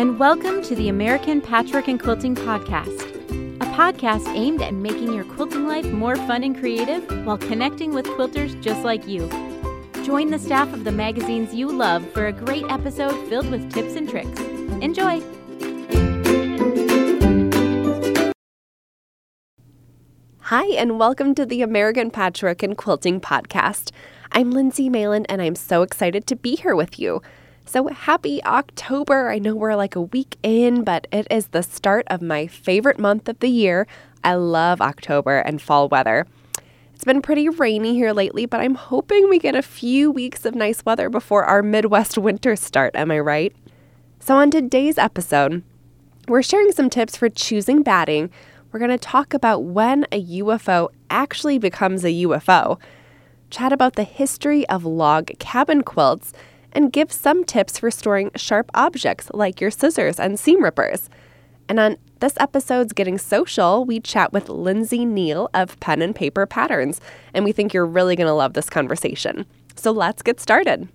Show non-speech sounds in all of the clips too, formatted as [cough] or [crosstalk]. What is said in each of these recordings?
and welcome to the American Patchwork and Quilting Podcast, a podcast aimed at making your quilting life more fun and creative while connecting with quilters just like you. Join the staff of the magazines you love for a great episode filled with tips and tricks. Enjoy! Hi, and welcome to the American Patchwork and Quilting Podcast. I'm Lindsay Malin, and I'm so excited to be here with you. So happy October! I know we're like a week in, but it is the start of my favorite month of the year. I love October and fall weather. It's been pretty rainy here lately, but I'm hoping we get a few weeks of nice weather before our Midwest [laughs] winter start. Am I right? So, on today's episode, we're sharing some tips for choosing batting. We're going to talk about when a UFO actually becomes a UFO, chat about the history of log cabin quilts, and give some tips for storing sharp objects like your scissors and seam rippers. And on this episode's Getting Social, we chat with Lindsay Neal of Pen and Paper Patterns, and we think you're really going to love this conversation. So let's get started.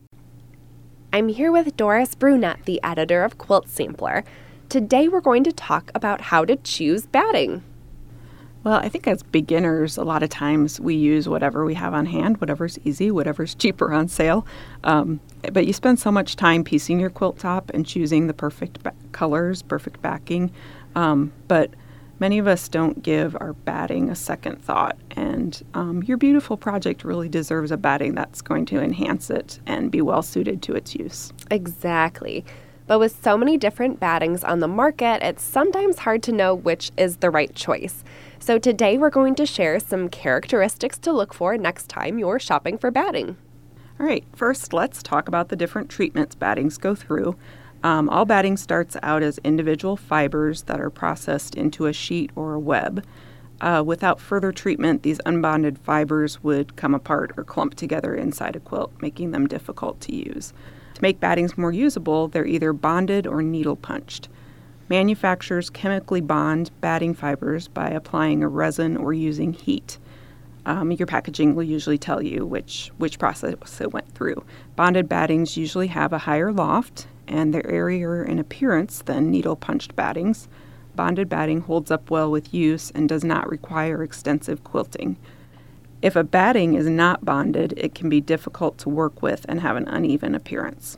I'm here with Doris Brunette, the editor of Quilt Sampler. Today we're going to talk about how to choose batting. Well, I think as beginners, a lot of times we use whatever we have on hand, whatever's easy, whatever's [laughs] cheaper on sale. Um, but you spend so much time piecing your quilt top and choosing the perfect ba- colors, perfect backing. Um, but many of us don't give our batting a second thought. And um, your beautiful project really deserves a batting that's going to enhance it and be well suited to its use. Exactly. But with so many different battings on the market, it's sometimes hard to know which is the right choice. So today we're going to share some characteristics to look for next time you're shopping for batting. All right, first let's talk about the different treatments battings go through. Um, all batting starts out as individual fibers that are processed into a sheet or a web. Uh, without further treatment, these unbonded fibers would come apart or clump together inside a quilt, making them difficult to use. To make battings more usable, they're either bonded or needle punched. Manufacturers chemically bond batting fibers by applying a resin or using heat. Um, your packaging will usually tell you which, which process it went through. Bonded battings usually have a higher loft and they're airier in appearance than needle punched battings. Bonded batting holds up well with use and does not require extensive quilting. If a batting is not bonded, it can be difficult to work with and have an uneven appearance.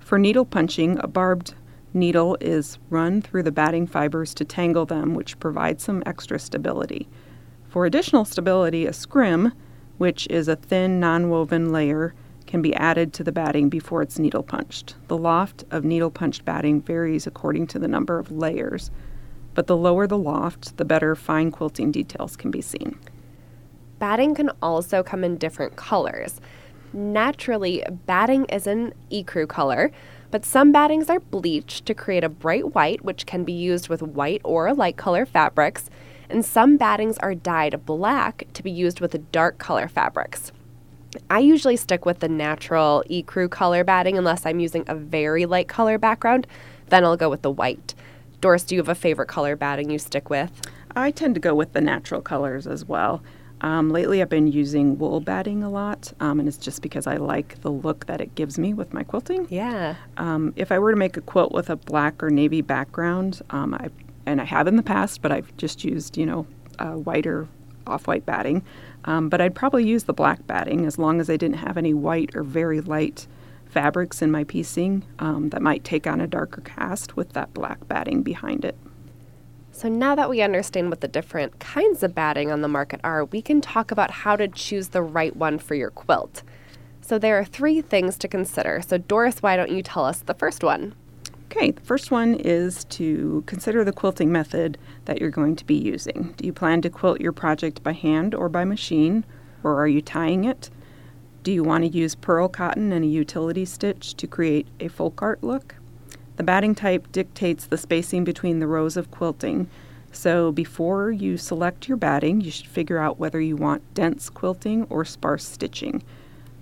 For needle punching, a barbed needle is run through the batting fibers to tangle them, which provides some extra stability. For additional stability, a scrim, which is a thin non-woven layer, can be added to the batting before it's needle punched. The loft of needle punched batting varies according to the number of layers, but the lower the loft, the better fine quilting details can be seen. Batting can also come in different colors. Naturally, batting is an ecru color, but some battings are bleached to create a bright white, which can be used with white or light color fabrics, and some battings are dyed black to be used with dark color fabrics. I usually stick with the natural ecru color batting unless I'm using a very light color background, then I'll go with the white. Doris, do you have a favorite color batting you stick with? I tend to go with the natural colors as well. Um, lately, I've been using wool batting a lot, um, and it's just because I like the look that it gives me with my quilting. Yeah. Um, if I were to make a quilt with a black or navy background, um, I and I have in the past, but I've just used you know uh, white or off-white batting. Um, but I'd probably use the black batting as long as I didn't have any white or very light fabrics in my piecing um, that might take on a darker cast with that black batting behind it. So now that we understand what the different kinds of batting on the market are, we can talk about how to choose the right one for your quilt. So there are three things to consider. So Doris, why don't you tell us the first one? Okay, the first one is to consider the quilting method that you're going to be using. Do you plan to quilt your project by hand or by machine, or are you tying it? Do you want to use pearl cotton and a utility stitch to create a folk art look? The batting type dictates the spacing between the rows of quilting, so before you select your batting, you should figure out whether you want dense quilting or sparse stitching.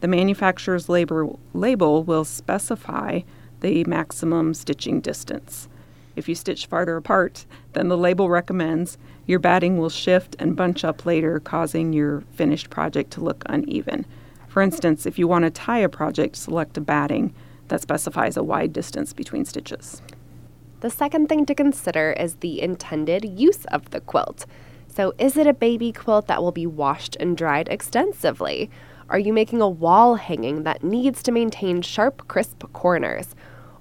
The manufacturer's label, label will specify the maximum stitching distance. If you stitch farther apart than the label recommends, your batting will shift and bunch up later, causing your finished project to look uneven. For instance, if you want to tie a project, select a batting that specifies a wide distance between stitches. The second thing to consider is the intended use of the quilt. So, is it a baby quilt that will be washed and dried extensively? Are you making a wall hanging that needs to maintain sharp, crisp corners?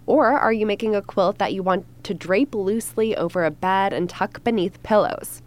Or are you making a quilt that you want to drape loosely over a bed and tuck beneath pillows?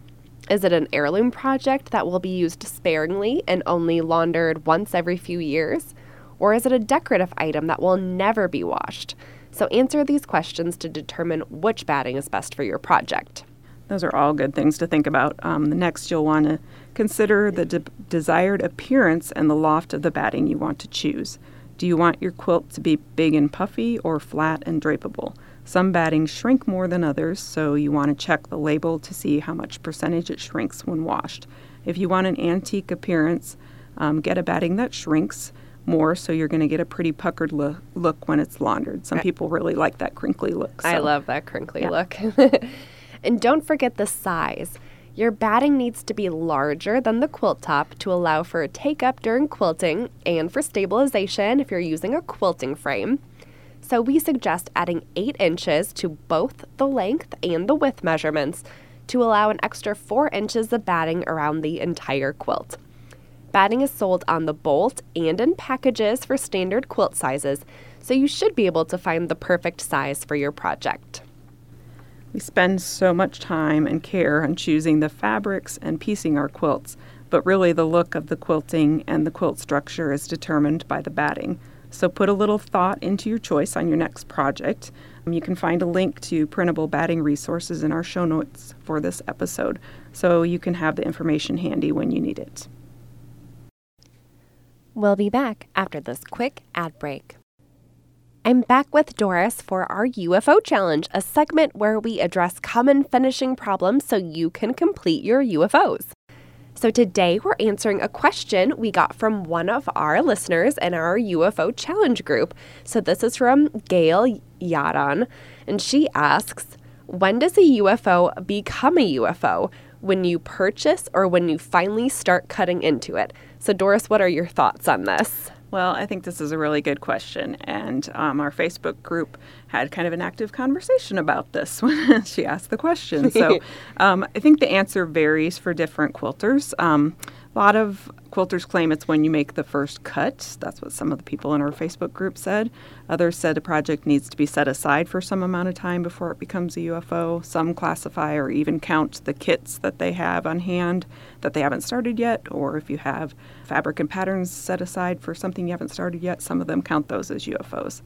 Is it an heirloom project that will be used sparingly and only laundered once every few years? Or is it a decorative item that will never be washed? So answer these questions to determine which batting is best for your project. Those are all good things to think about. Um, the next, you'll want to consider the de- desired appearance and the loft of the batting you want to choose. Do you want your quilt to be big and puffy or flat and drapable? Some battings shrink more than others, so you want to check the label to see how much percentage it shrinks when washed. If you want an antique appearance, um, get a batting that shrinks more, so you're going to get a pretty puckered lo- look when it's laundered. Some people really like that crinkly look. So. I love that crinkly yeah. look. [laughs] and don't forget the size. Your batting needs to be larger than the quilt top to allow for a take up during quilting and for stabilization if you're using a quilting frame. So we suggest adding 8 inches to both the length and the width measurements to allow an extra 4 inches of batting around the entire quilt. Batting is sold on the bolt and in packages for standard quilt sizes, so you should be able to find the perfect size for your project. We spend so much time and care on choosing the fabrics and piecing our quilts, but really the look of the quilting and the quilt structure is determined by the batting. So put a little thought into your choice on your next project. You can find a link to printable batting resources in our show notes for this episode, so you can have the information handy when you need it. We'll be back after this quick ad break. I'm back with Doris for our UFO challenge, a segment where we address common finishing problems so you can complete your UFOs. So today we're answering a question we got from one of our listeners in our UFO challenge group. So this is from Gail Yadon, and she asks, when does a UFO become a UFO? When you purchase or when you finally start cutting into it? So Doris, what are your thoughts on this? Well, I think this is a really good question. And um, our Facebook group had kind of an active conversation about this [laughs] when she asked the question. So [laughs] um, I think the answer varies for different quilters. Um, a lot of quilters claim it's when you make the first cut. That's what some of the people in our Facebook group said. Others said a project needs to be set aside for some amount of time before it becomes a UFO. Some classify or even count the kits that they have on hand that they haven't started yet, or if you have fabric and patterns set aside for something you haven't started yet, some of them count those as UFOs.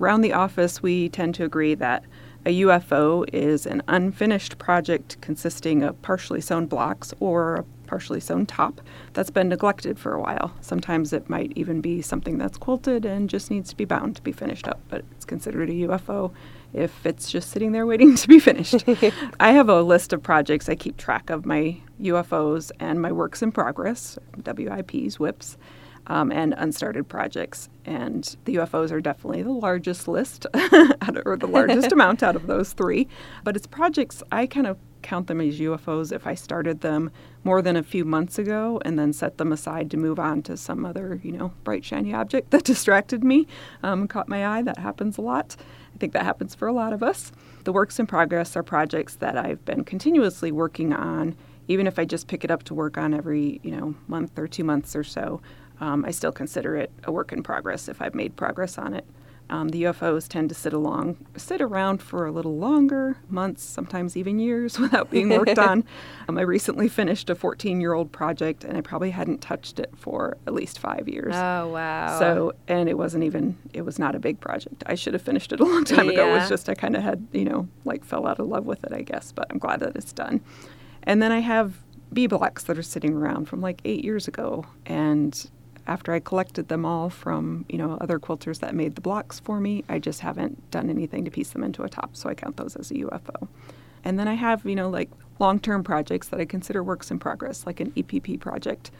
Around the office, we tend to agree that a UFO is an unfinished project consisting of partially sewn blocks or a partially sewn top that's been neglected for a while. Sometimes it might even be something that's quilted and just needs to be bound to be finished up, but it's considered a UFO if it's just sitting there waiting to be finished. [laughs] I have a list of projects. I keep track of my UFOs and my works in progress, WIPs, WIPs um, and unstarted projects. And the UFOs are definitely the largest list, [laughs] or the largest [laughs] amount out of those three. But it's projects, I kind of count them as UFOs if I started them more than a few months ago and then set them aside to move on to some other, you know, bright, shiny object that [laughs] distracted me um, caught my eye. That happens a lot. I think that happens for a lot of us. The works in progress are projects that I've been continuously working on, even if I just pick it up to work on every, you know, month or two months or so um, I still consider it a work in progress if I've made progress on it. Um, the UFOs tend to sit along, sit around for a little longer, months, sometimes even years, [laughs] without being worked on. [laughs] Um, I recently finished a 14-year-old project, and I probably hadn't touched it for at least five years. Oh wow! So, and it wasn't even, it was not a big project. I should have finished it a long time yeah. ago. It was just I kind of had, you know, like fell out of love with it, I guess. But I'm glad that it's done. And then I have bee blocks that are sitting around from like eight years ago, and after I collected them all from, you know, other quilters that made the blocks for me, I just haven't done anything to piece them into a top, so I count those as a UFO. And then I have, you know, like long-term projects that I consider works in progress, like an EPP project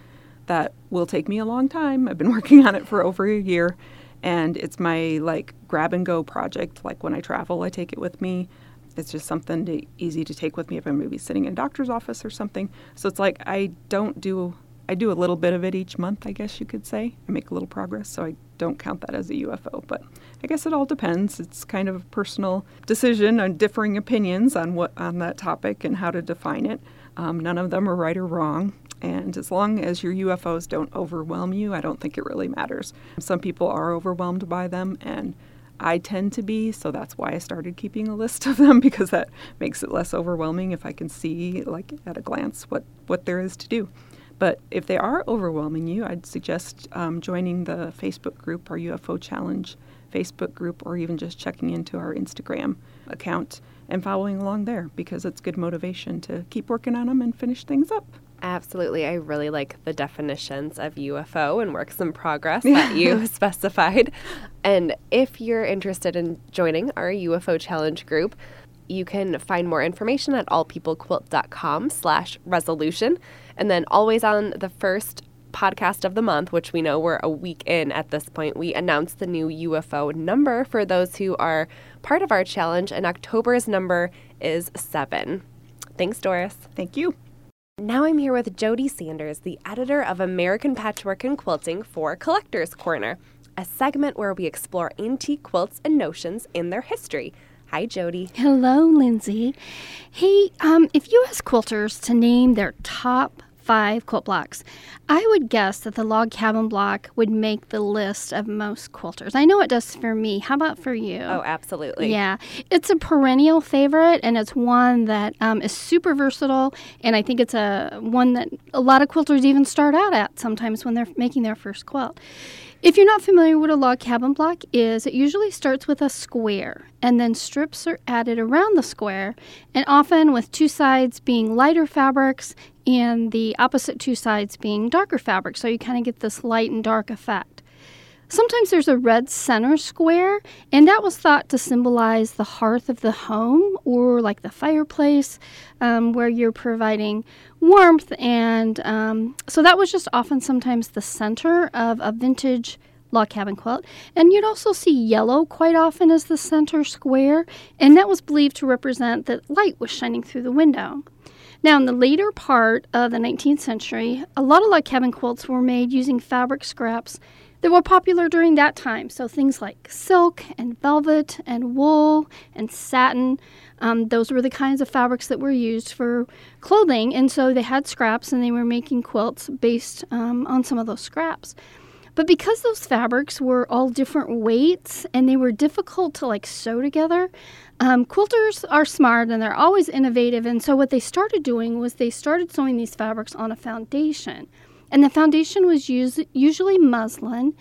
that will take me a long time. I've been [laughs] working on it for over a year, and it's my like grab and go project. Like when I travel, I take it with me. It's just something to, easy to take with me if I'm maybe sitting in a doctor's office or something. So it's like I don't do I do a little bit of it each month, I guess you could say. I make a little progress, so I don't count that as a UFO. But I guess it all depends. It's kind of a personal decision on differing opinions on what on that topic and how to define it. Um, none of them are right or wrong. And as long as your UFOs don't overwhelm you, I don't think it really matters. Some people are overwhelmed by them, and I tend to be, so that's why I started keeping a list [laughs] of them because that makes it less overwhelming if I can see, like at a glance, what, what there is to do. But if they are overwhelming you, I'd suggest um, joining the Facebook group, our UFO Challenge Facebook group, or even just checking into our Instagram account and following along there because it's good motivation to keep working on them and finish things up. Absolutely. I really like the definitions of UFO and works in progress [laughs] that you specified. And if you're interested in joining our UFO challenge group, you can find more information at allpeoplequilt.com slash resolution. And then always on the first podcast of the month, which we know we're a week in at this point, we announce the new UFO number for those who are part of our challenge. And October's number is seven. Thanks, Doris. Thank you. Now I'm here with Jody Sanders, the editor of American Patchwork and Quilting for Collector's Corner, a segment where we explore antique quilts and notions in their history. Hi, Jody. Hello, Lindsay. Hey, um, if you ask quilters to name their top five quilt blocks. I would guess that the log cabin block would make the list of most quilters. I know it does for me. How about for you? Oh, absolutely. Yeah. It's a perennial favorite, and it's one that um, is super versatile, and I think it's a one that a lot of quilters even start out at sometimes when they're making their first quilt. If you're not familiar what a log cabin block is, it usually starts with a square and then strips are added around the square, and often with two sides being lighter fabrics and the opposite two sides being darker fabric. So you kind of get this light and dark effect. Sometimes there's a red center square, and that was thought to symbolize the hearth of the home or like the fireplace um, where you're providing warmth. And um, so that was just often sometimes the center of a vintage log cabin quilt. And you'd also see yellow quite often as the center square, and that was believed to represent that light was shining through the window. Now, in the later part of the 19th century, a lot of log cabin quilts were made using fabric scraps that were popular during that time. So things like silk and velvet and wool and satin. Um, those were the kinds of fabrics that were used for clothing. And so they had scraps and they were making quilts based um, on some of those scraps. But because those fabrics were all different weights and they were difficult to like sew together, um, quilters are smart and they're always innovative. And so what they started doing was they started sewing these fabrics on a foundation. And the foundation was used, usually muslin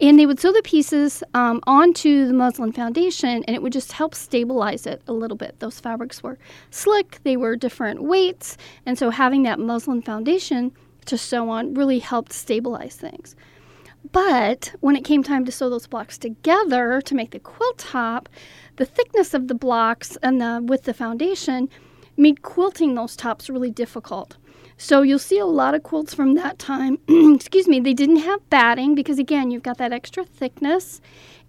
and they would sew the pieces um, onto the muslin foundation and it would just help stabilize it a little bit. Those fabrics were slick, they were different weights, and so having that muslin foundation to sew on really helped stabilize things. But when it came time to sew those blocks together to make the quilt top, the thickness of the blocks and the with the foundation made quilting those tops really difficult. So you'll see a lot of quilts from that time. [clears throat] Excuse me, they didn't have batting because, again, you've got that extra thickness.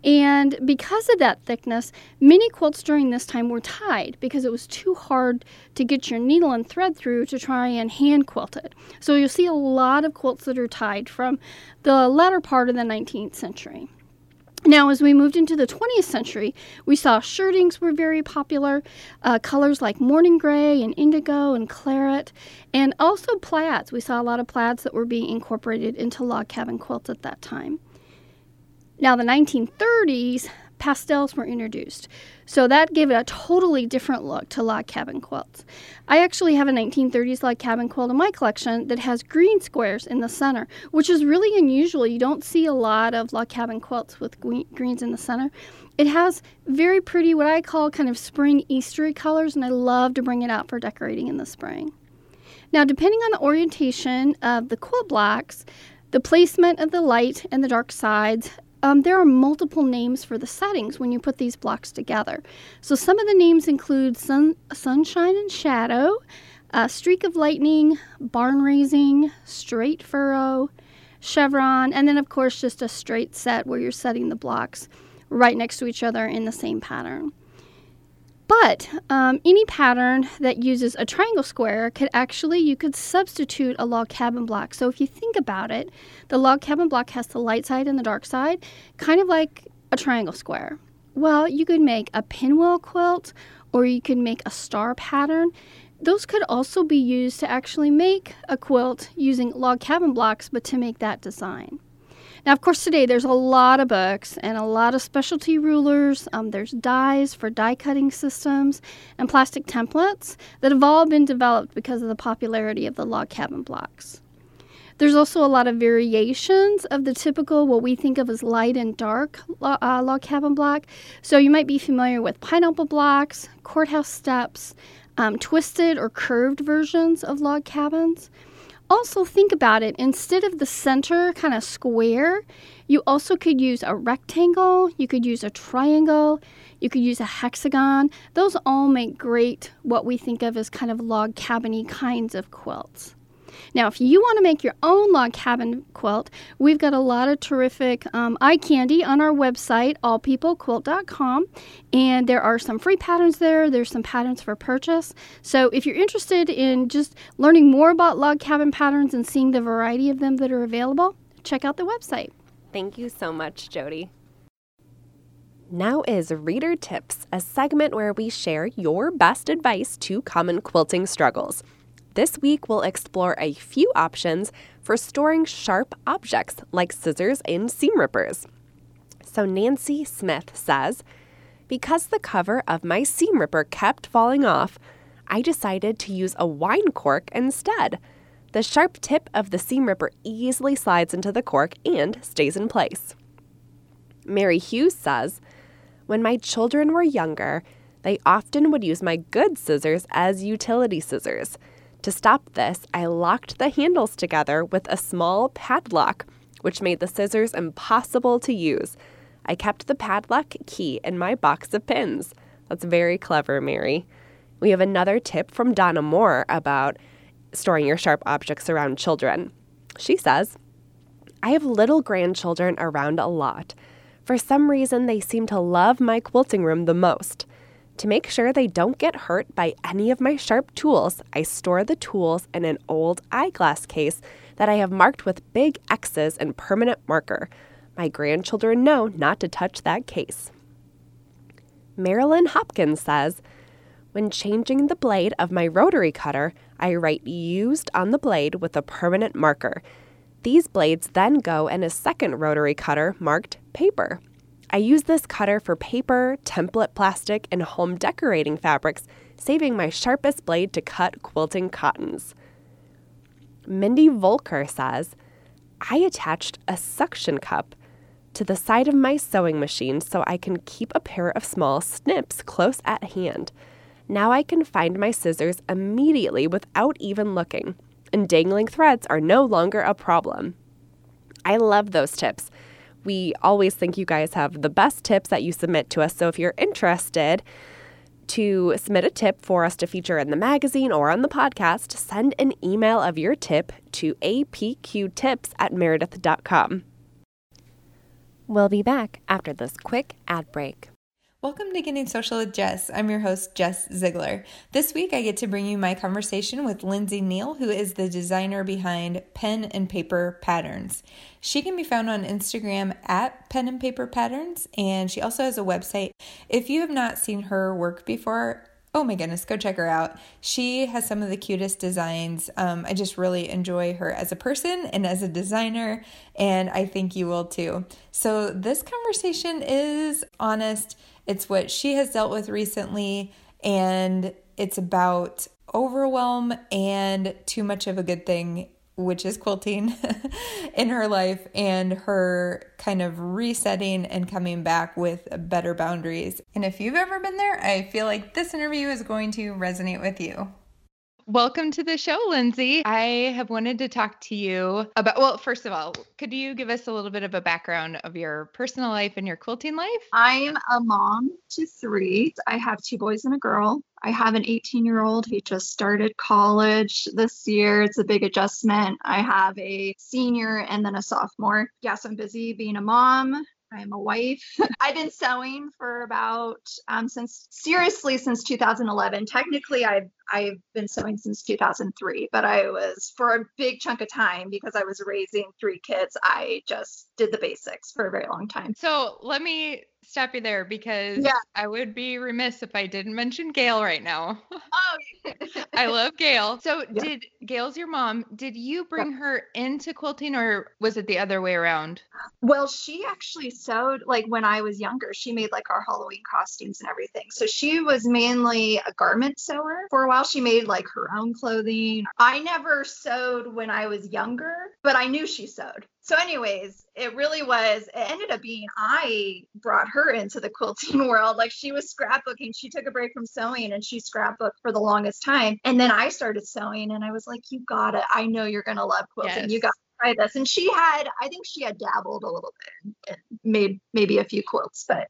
And because of that thickness, many quilts during this time were tied because it was too hard to get your needle and thread through to try and hand quilt it. So you'll see a lot of quilts that are tied from the latter part of the 19th century. Now, as we moved into the 20th century, we saw shirtings were very popular, uh, colors like mourning gray and indigo and claret, and also plaids. We saw a lot of plaids that were being incorporated into log cabin quilts at that time. Now, the 1930s, pastels were introduced. So that gave it a totally different look to log cabin quilts. I actually have a 1930s log cabin quilt in my collection that has green squares in the center, which is really unusual. You don't see a lot of log cabin quilts with greens in the center. It has very pretty, what I call kind of spring Eastery colors, and I love to bring it out for decorating in the spring. Now, depending on the orientation of the quilt blocks, the placement of the light and the dark sides, um, there are multiple names for the settings when you put these blocks together. So some of the names include sun, sunshine and shadow, uh, streak of lightning, barn raising, straight furrow, chevron, and then of course just a straight set where you're setting the blocks right next to each other in the same pattern. But um, any pattern that uses a triangle square could actually, you could substitute a log cabin block. So if you think about it, the log cabin block has the light side and the dark side, kind of like a triangle square. Well, you could make a pinwheel quilt or you could make a star pattern. Those could also be used to actually make a quilt using log cabin blocks, but to make that design. Now, of course, today there's a lot of books and a lot of specialty rulers. Um, there's dies for die cutting systems and plastic templates that have all been developed because of the popularity of the log cabin blocks. There's also a lot of variations of the typical, what we think of as light and dark uh, log cabin block. So you might be familiar with pineapple blocks, courthouse steps, um, twisted or curved versions of log cabins. Also, think about it instead of the center kind of square, you also could use a rectangle, you could use a triangle, you could use a hexagon. Those all make great, what we think of as kind of log cabiny kinds of quilts. Now, if you want to make your own log cabin quilt, we've got a lot of terrific um, eye candy on our website, allpeoplequilt.com, and there are some free patterns there. There's some patterns for purchase. So if you're interested in just learning more about log cabin patterns and seeing the variety of them that are available, check out the website. Thank you so much, Jody. Now is Reader Tips, a segment where we share your best advice to common quilting struggles. This week, we'll explore a few options for storing sharp objects like scissors and seam rippers. So, Nancy Smith says, Because the cover of my seam ripper kept falling off, I decided to use a wine cork instead. The sharp tip of the seam ripper easily slides into the cork and stays in place. Mary Hughes says, When my children were younger, they often would use my good scissors as utility scissors. To stop this, I locked the handles together with a small padlock, which made the scissors impossible to use. I kept the padlock key in my box of pins. That's very clever, Mary. We have another tip from Donna Moore about storing your sharp objects around children. She says, I have little grandchildren around a lot. For some reason, they seem to love my quilting room the most. To make sure they don't get hurt by any of my sharp tools, I store the tools in an old eyeglass case that I have marked with big X's and permanent marker. My grandchildren know not to touch that case. Marilyn Hopkins says, When changing the blade of my rotary cutter, I write used on the blade with a permanent marker. These blades then go in a second rotary cutter marked paper. I use this cutter for paper, template plastic, and home decorating fabrics, saving my sharpest blade to cut quilting cottons. Mindy Volker says, I attached a suction cup to the side of my sewing machine so I can keep a pair of small snips close at hand. Now I can find my scissors immediately without even looking, and dangling threads are no longer a problem. I love those tips we always think you guys have the best tips that you submit to us. So if you're interested to submit a tip for us to feature in the magazine or on the podcast, send an email of your tip to apqtips at meredith.com. We'll be back after this quick ad break. Welcome to Getting Social with Jess. I'm your host, Jess Ziegler. This week, I get to bring you my conversation with Lindsay Neal, who is the designer behind Pen and Paper Patterns. She can be found on Instagram at Pen and Paper Patterns, and she also has a website. If you have not seen her work before, oh my goodness, go check her out. She has some of the cutest designs. Um, I just really enjoy her as a person and as a designer, and I think you will too. So, this conversation is honest it's what she has dealt with recently, and it's about overwhelm and too much of a good thing, which is quilting [laughs] in her life, and her kind of resetting and coming back with better boundaries. And if you've ever been there, I feel like this interview is going to resonate with you. Welcome to the show, Lindsay. I have wanted to talk to you about, well, first of all, could you give us a little bit of a background of your personal life and your quilting life? I'm a mom to three. I have two boys and a girl. I have an 18 year old who just started college this year. It's a big adjustment. I have a senior and then a sophomore. Yes, I'm busy being a mom. I'm a wife. [laughs] I've been sewing for about um, since seriously since 2011. Technically, I've I've been sewing since 2003, but I was for a big chunk of time because I was raising three kids. I just did the basics for a very long time. So let me stop you there because Yeah. I would be remiss if I didn't mention Gail right now. Oh, [laughs] I love Gail. So Yeah. did Gail's your mom? Did you bring her into quilting or was it the other way around? Well, she actually sewed like when I was younger. She made like our Halloween costumes and everything. So she was mainly a garment sewer for a while. She made like her own clothing. I never sewed when I was younger, but I knew she sewed. So, anyways, it really was, it ended up being I brought her into the quilting [laughs] world. Like she was scrapbooking. She took a break from sewing and she scrapbooked for the longest time. And then I started sewing and I was like, you got it. I know you're going to love quilting. You Yes. got try this. And she had, I think she had dabbled a little bit and made maybe a few quilts. But,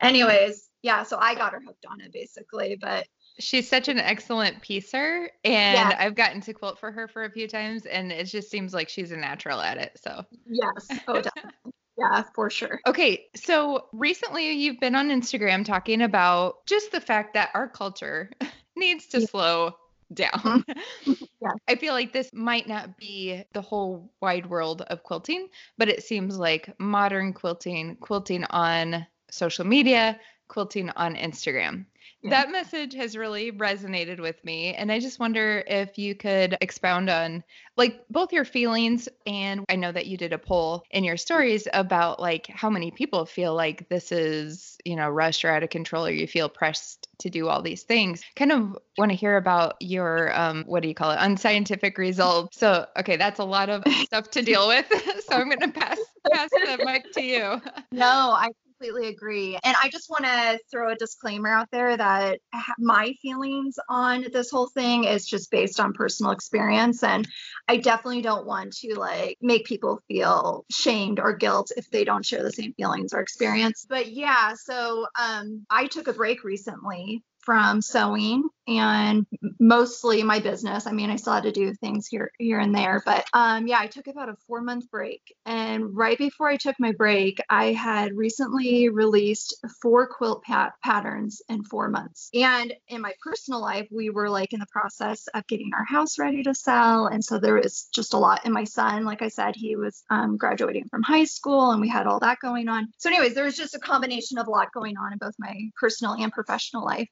anyways, yeah, so I got her hooked on it basically. But She's such an excellent piecer and Yeah. I've gotten to quilt for her for a few times and it just seems like she's a natural at it. So yes, oh, [laughs] definitely. Yeah, for sure. Okay, so recently you've been on Instagram talking about just the fact that our culture [laughs] needs to Yeah. slow down. Mm-hmm. [laughs] Yeah. I feel like this might not be the whole wide world of quilting, but it seems like modern quilting, quilting on social media, quilting on Instagram. Yeah. That message has really resonated with me. And I just wonder if you could expound on like both your feelings and I know that you did a poll in your stories about like how many people feel like this is, you know, rushed or out of control or you feel pressed to do all these things. Kind of want to hear about your um what do you call it? unscientific results. So, okay, that's a lot of stuff to deal with. [laughs] so I'm going to pass pass the mic to you. No, I completely agree. And I just want to throw a disclaimer out there that my feelings on this whole thing is just based on personal experience. And I definitely don't want to like make people feel shamed or guilt if they don't share the same feelings or experience. But yeah, so um, I took a break recently from sewing and mostly my business. I mean, I still had to do things here here and there, but um yeah, I took about a 4 month break. And right before I took my break, I had recently released four quilt pat- patterns in 4 months. And in my personal life, we were like in the process of getting our house ready to sell, and so there was just a lot. And my son, like I said, he was um, graduating from high school, and we had all that going on. So, anyways, there was just a combination of a lot going on in both my personal and professional life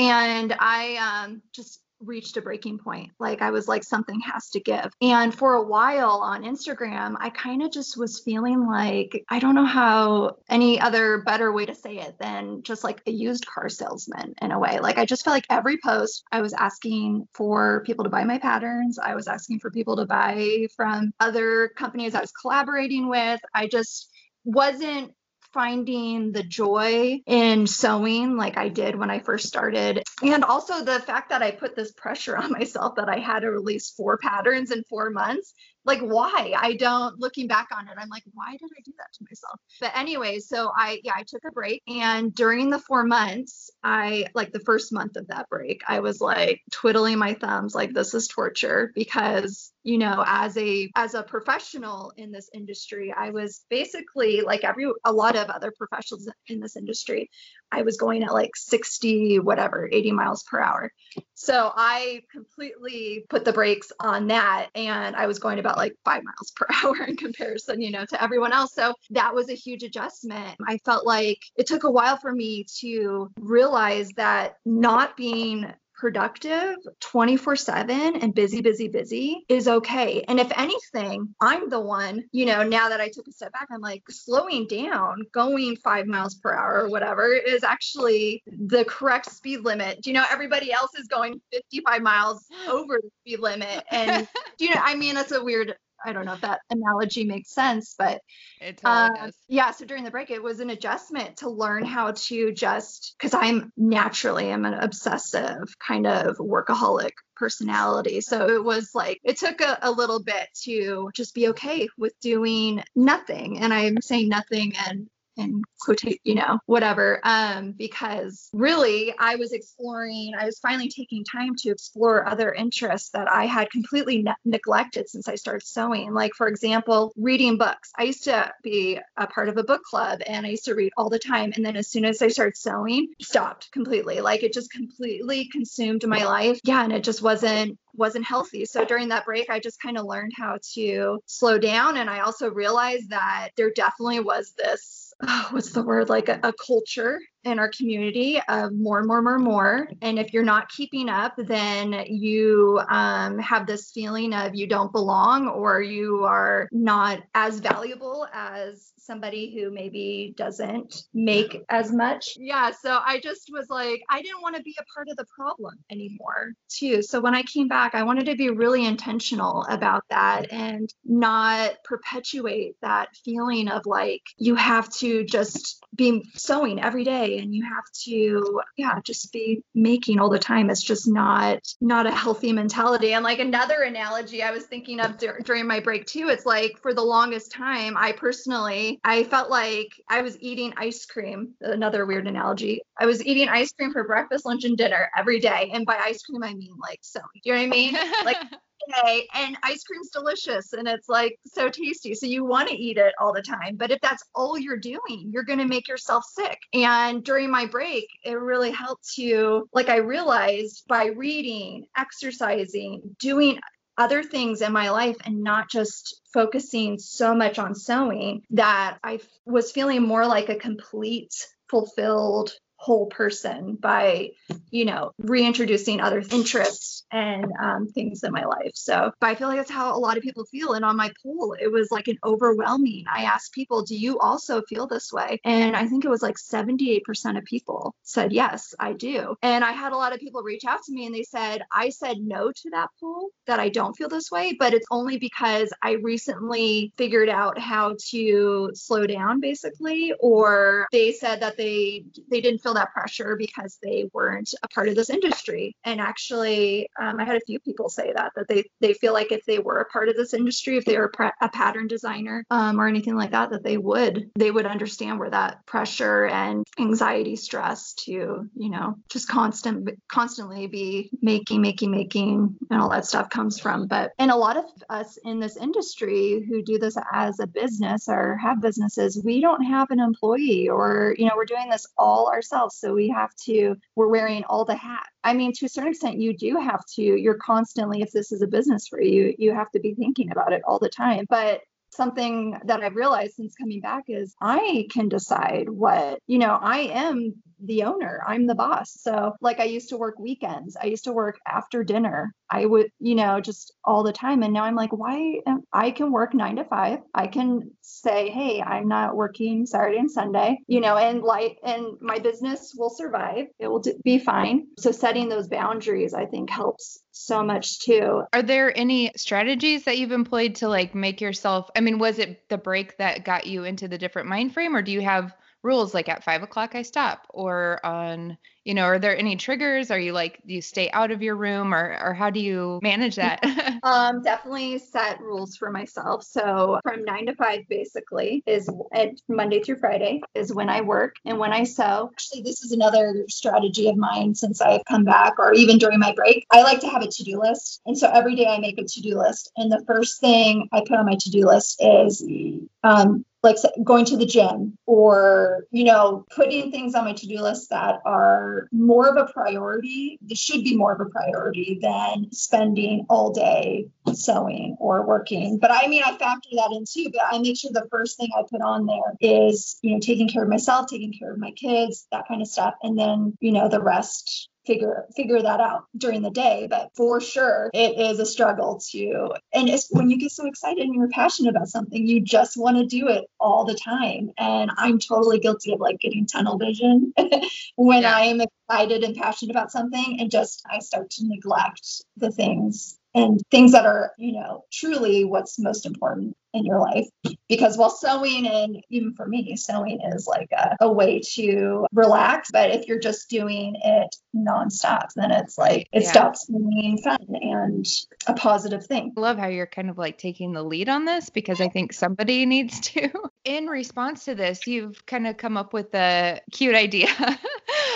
and I um, just reached a breaking point. Like I was like, something has to give. And for a while on Instagram, I kind of just was feeling like I don't know how any other better way to say it than just like a used car salesman in a way. Like I just felt like every post I was asking for people to buy my patterns. I was asking for people to buy from other companies I was collaborating with. I just wasn't finding the joy in sewing like I did when I first started. And also the fact that I put this pressure on [laughs] myself that I had to release four patterns in four months. Like, why? I don't, looking back on it, I'm like, why did I do that to myself? But anyway, so I, yeah, I took a break. And during the four months, I, like the first month of that break, I was like twiddling my thumbs, like, this is torture because you know as a as a professional in this industry i was basically like every a lot of other professionals in this industry i was going at like 60 whatever 80 miles per hour. So i completely put the brakes on that and i was going about like 5 miles per [laughs] hour in comparison you know to everyone else. So that was a huge adjustment. I felt like it took a while for me to realize that not being productive 24 7 and busy, busy, busy is okay. And if anything, I'm the one, you know, now that I took a step back, I'm like slowing down, going five miles per hour or whatever is actually the correct speed limit. Do you know, everybody else is going 55 miles [gasps] over the speed limit. And, [laughs] do you know, I mean, that's a weird. I don't know if that analogy makes sense, but It totally uh, does. yeah so during the break it was an adjustment to learn how to just because i'm naturally i'm an obsessive kind of workaholic personality so it was like it took a, a little bit to just be okay with doing nothing and i'm saying nothing and and quotate, you know, whatever. Um, because really I was exploring, I was finally taking time to explore other interests that I had completely ne- neglected since I started sewing. Like, for example, reading books. I used to be a part of a book club and I used to read all the time. And then as soon as I started sewing, stopped completely. Like it just completely consumed my life. Yeah. And it just wasn't wasn't healthy. So during that break, I just kind of learned how to slow down. And I also realized that there definitely was this, oh, what's the word, like a, a culture in our community of more and more, more, more. And if you're not keeping up, then you um, have this feeling of you don't belong or you are not as valuable as somebody who maybe doesn't make as much. Yeah. So I just was like, I didn't want to be a part of the problem anymore, too. So when I came back, I wanted to be really intentional about that and not perpetuate that feeling of like you have to just be sewing every day and you have to yeah just be making all the time. It's just not not a healthy mentality. And like another analogy i was thinking of dur- during my break too it's like for the longest time i personally i felt like i was eating ice cream. Another weird analogy. I was eating ice cream for breakfast lunch and dinner every day. And by ice cream i mean like so you know what i mean? [laughs] Like day and ice cream's delicious and it's like so tasty. So you want to eat it all the time. But if that's all you're doing, you're going to make yourself sick. And during my break, it really helped to, like, I realized by reading, exercising, doing other things in my life and not just focusing so much on sewing that I was feeling more like a complete fulfilled whole person by you know reintroducing other interests and um, things in my life. So but i feel like that's how a lot of people feel. And on my poll it was like an overwhelming i asked people do you also feel this way? And i think it was like 78% of people said yes i do. And i had a lot of people reach out to me and they said i said no to that poll that i don't feel this way but it's only because i recently figured out how to slow down basically or they said that they they didn't feel feel that pressure because they weren't a part of this industry. And actually, um, I had a few people say that that they they feel like if they were a part of this industry, if they were a pattern designer um, or anything like that, that they would they would understand where that pressure and anxiety, stress to you know just constant constantly be making, making, making, and all that stuff comes from. But and a lot of us in this industry who do this as a business or have businesses, we don't have an employee or you know we're doing this all ourselves ourselves. So we have to, we're wearing all the hats. I mean, to a certain extent, you do have to, you're constantly, if this is a business for you, you have to be thinking about it all the time. But something that I've realized since coming back is I can decide what, you know, I am the owner, I'm the boss. So, like, I used to work weekends, I used to work after dinner. I would, you know, just all the time. And now I'm like, why? Am, I can work nine to five. I can say, hey, I'm not working Saturday and Sunday, you know, and like, and my business will survive. It will be fine. So, setting those boundaries, I think, helps so much too. Are there any strategies that you've employed to like make yourself? I mean, was it the break that got you into the different mind frame, or do you have rules like at five o'clock I stop, or on you know, are there any triggers? Are you like, do you stay out of your room or, or how do you manage that? [laughs] um, definitely set rules for myself. So from nine to five, basically, is at Monday through Friday is when I work and when I sew. Actually, this is another strategy of mine since I've come back or even during my break. I like to have a to do list. And so every day I make a to do list. And the first thing I put on my to do list is um, like going to the gym or you know putting things on my to-do list that are more of a priority this should be more of a priority than spending all day sewing or working. But i mean i factor that in too but i make sure the first thing i put on there is you know taking care of myself taking care of my kids that kind of stuff and then you know the rest figure figure that out during the day but for sure it is a struggle to and it's when you get so excited and you're passionate about something you just want to do it all the time and i'm totally guilty of like getting tunnel vision [laughs] when yeah. i'm excited and passionate about something and just i start to neglect the things and things that are, you know, truly what's most important in your life. Because while sewing, and even for me, sewing is like a, a, way to relax. But if you're just doing it nonstop, then it's like it yeah. stops being fun and a positive thing. I love how you're kind of like taking the lead on this because I think somebody [laughs] needs to. in response to this, you've kind of come up with a cute idea [laughs]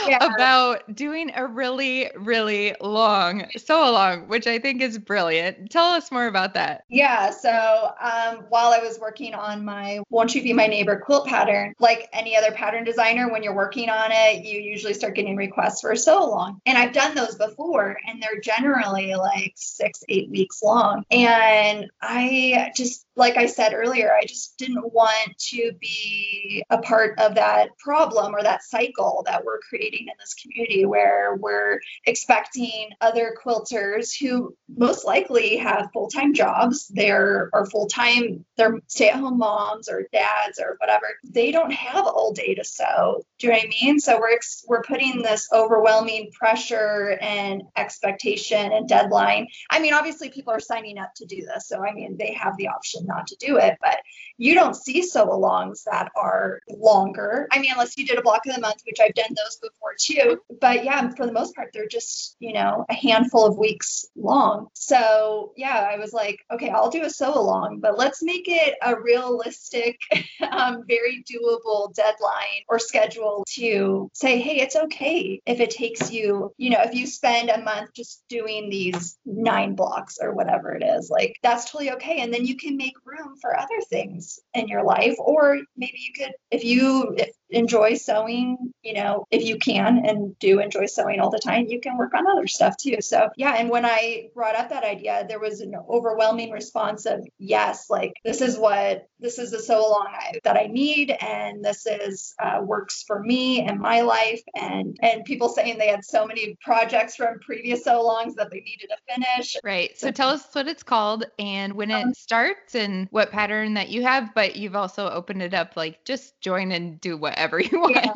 Yeah. about doing a really, really long sew along, which I think is brilliant. Tell us more about that. Yeah. So um, while I was working on my Won't You Be My Neighbor quilt pattern, like any other pattern designer, when you're working on it, you usually start getting requests for so long. And I've done those before, and they're generally like six, eight weeks long. And I just, like I said earlier, I just didn't want to be a part of that problem or that cycle that we're creating in this community where we're expecting other quilters who most likely have full-time jobs. They're or full-time they're stay-at-home moms or dads or whatever. They don't have all day to sew. Do you know what i mean? So we're ex- we're putting this overwhelming pressure and expectation and deadline. I mean obviously people are signing up to do this so i mean they have the option not to do it but you don't see sew alongs that are longer. I mean, unless you did a block of the month, which I've done those before too. But yeah, for the most part, they're just, you know, a handful of weeks long. So yeah, I was like, okay, I'll do a sew along, but let's make it a realistic, [laughs] um, very doable deadline or schedule to say, hey, it's okay if it takes you, you know, if you spend a month just doing these nine blocks or whatever it is, like that's totally okay. And then you can make room for other things in your life or maybe you could if you enjoy sewing you know if you can and do enjoy sewing all the time you can work on other stuff too so yeah and when i brought up that idea there was an overwhelming response of yes like this is what this is the sew along I, that i need and this is uh, works for me and my life and and people saying they had so many projects from previous sew alongs that they needed to finish Right. So tell us what it's called and when it starts and what pattern that you have, but you've also opened it up like just join and do whatever [laughs] you want. Yeah.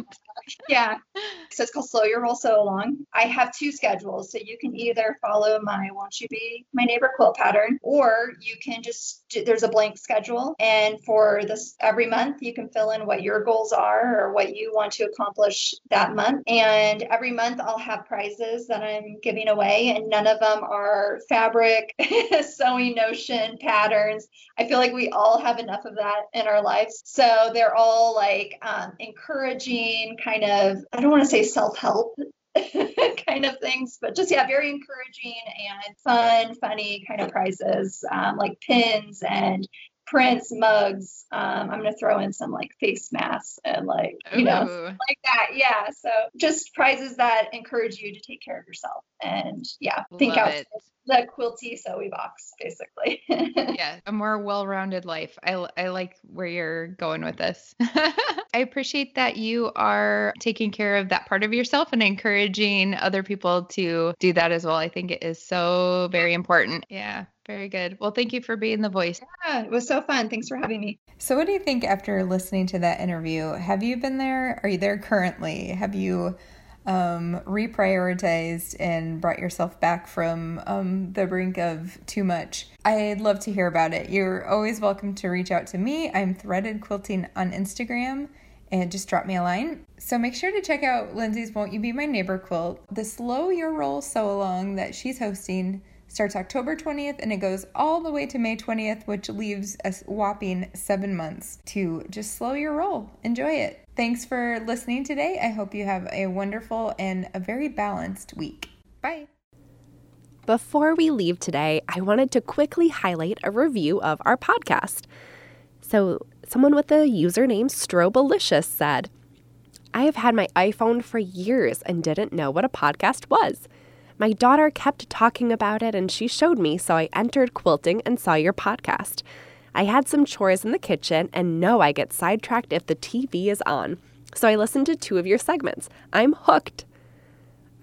Yeah. [laughs] So it's called Slow Your Roll Sew Along. I have two schedules. So you can either follow my Won't You Be My Neighbor quilt pattern, or you can just, there's a blank schedule. And for this, every month, you can fill in what your goals are or what you want to accomplish that month. And every month, I'll have prizes that I'm giving away, and none of them are fabric, [laughs] sewing notion, patterns. I feel like we all have enough of that in our lives. So they're all like um, encouraging, kind of, I don't want to say self help [laughs] kind of things, but just, yeah, very encouraging and fun, funny kind of prizes um, like pins and prints, mugs. Um, I'm going to throw in some like face masks and like, you know, like that. Yeah. So just prizes that encourage you to take care of yourself. And yeah, think Love out it. the quilty sewy box, basically. [laughs] yeah, a more well-rounded life. I I like where you're going with this. [laughs] I appreciate that you are taking care of that part of yourself and encouraging other people to do that as well. I think it is so very important. Yeah, very good. Well, thank you for being the voice. yeah, it was so fun. Thanks for having me. So, what do you think after listening to that interview? Have you been there? Are you there currently? Have you um, reprioritized and brought yourself back from um, the brink of too much? I'd love to hear about it. You're always welcome to reach out to me. I'm Threaded Quilting on Instagram and just drop me a line. So make sure to check out Lindsay's Won't You Be My Neighbor quilt. The Slow Your Roll sew along that she's hosting starts October 20th and it goes all the way to May 20th, which leaves a whopping seven months to just slow your roll. Enjoy it. Thanks for listening today. I hope you have a wonderful and a very balanced week. Bye. Before we leave today, I wanted to quickly highlight a review of our podcast. So, someone with the username Strobalicious said, I have had my iPhone for years and didn't know what a podcast was. My daughter kept talking about it and she showed me, so I entered quilting and saw your podcast. I had some chores in the kitchen and know I get sidetracked if the TV is on. So I listened to two of your segments. I'm hooked.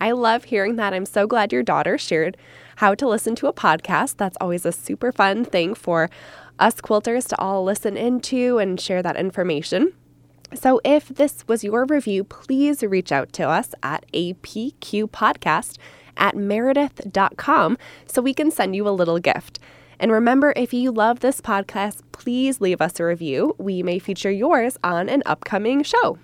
I love hearing that. I'm so glad your daughter shared how to listen to a podcast. That's always a super fun thing for us quilters to all listen into and share that information. So, if this was your review, please reach out to us at apqpodcast at meredith.com so we can send you a little gift. And remember, if you love this podcast, please leave us a review. We may feature yours on an upcoming show.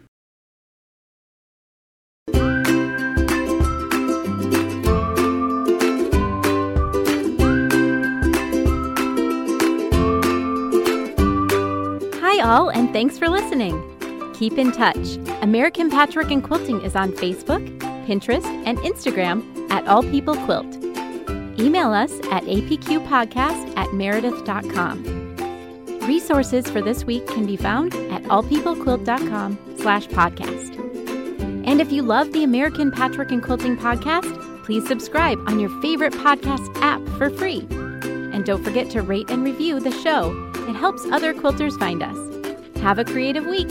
Hi, all, and thanks for listening. Keep in touch. American Patchwork and Quilting is on Facebook, Pinterest, and Instagram at All People Quilt. Email us at apqpodcast at meredith.com. Resources for this week can be found at allpeoplequilt.com slash podcast. And if you love the American Patchwork and Quilting podcast, please subscribe on your favorite podcast app for free. And don't forget to rate and review the show. It helps other quilters find us. Have a creative week.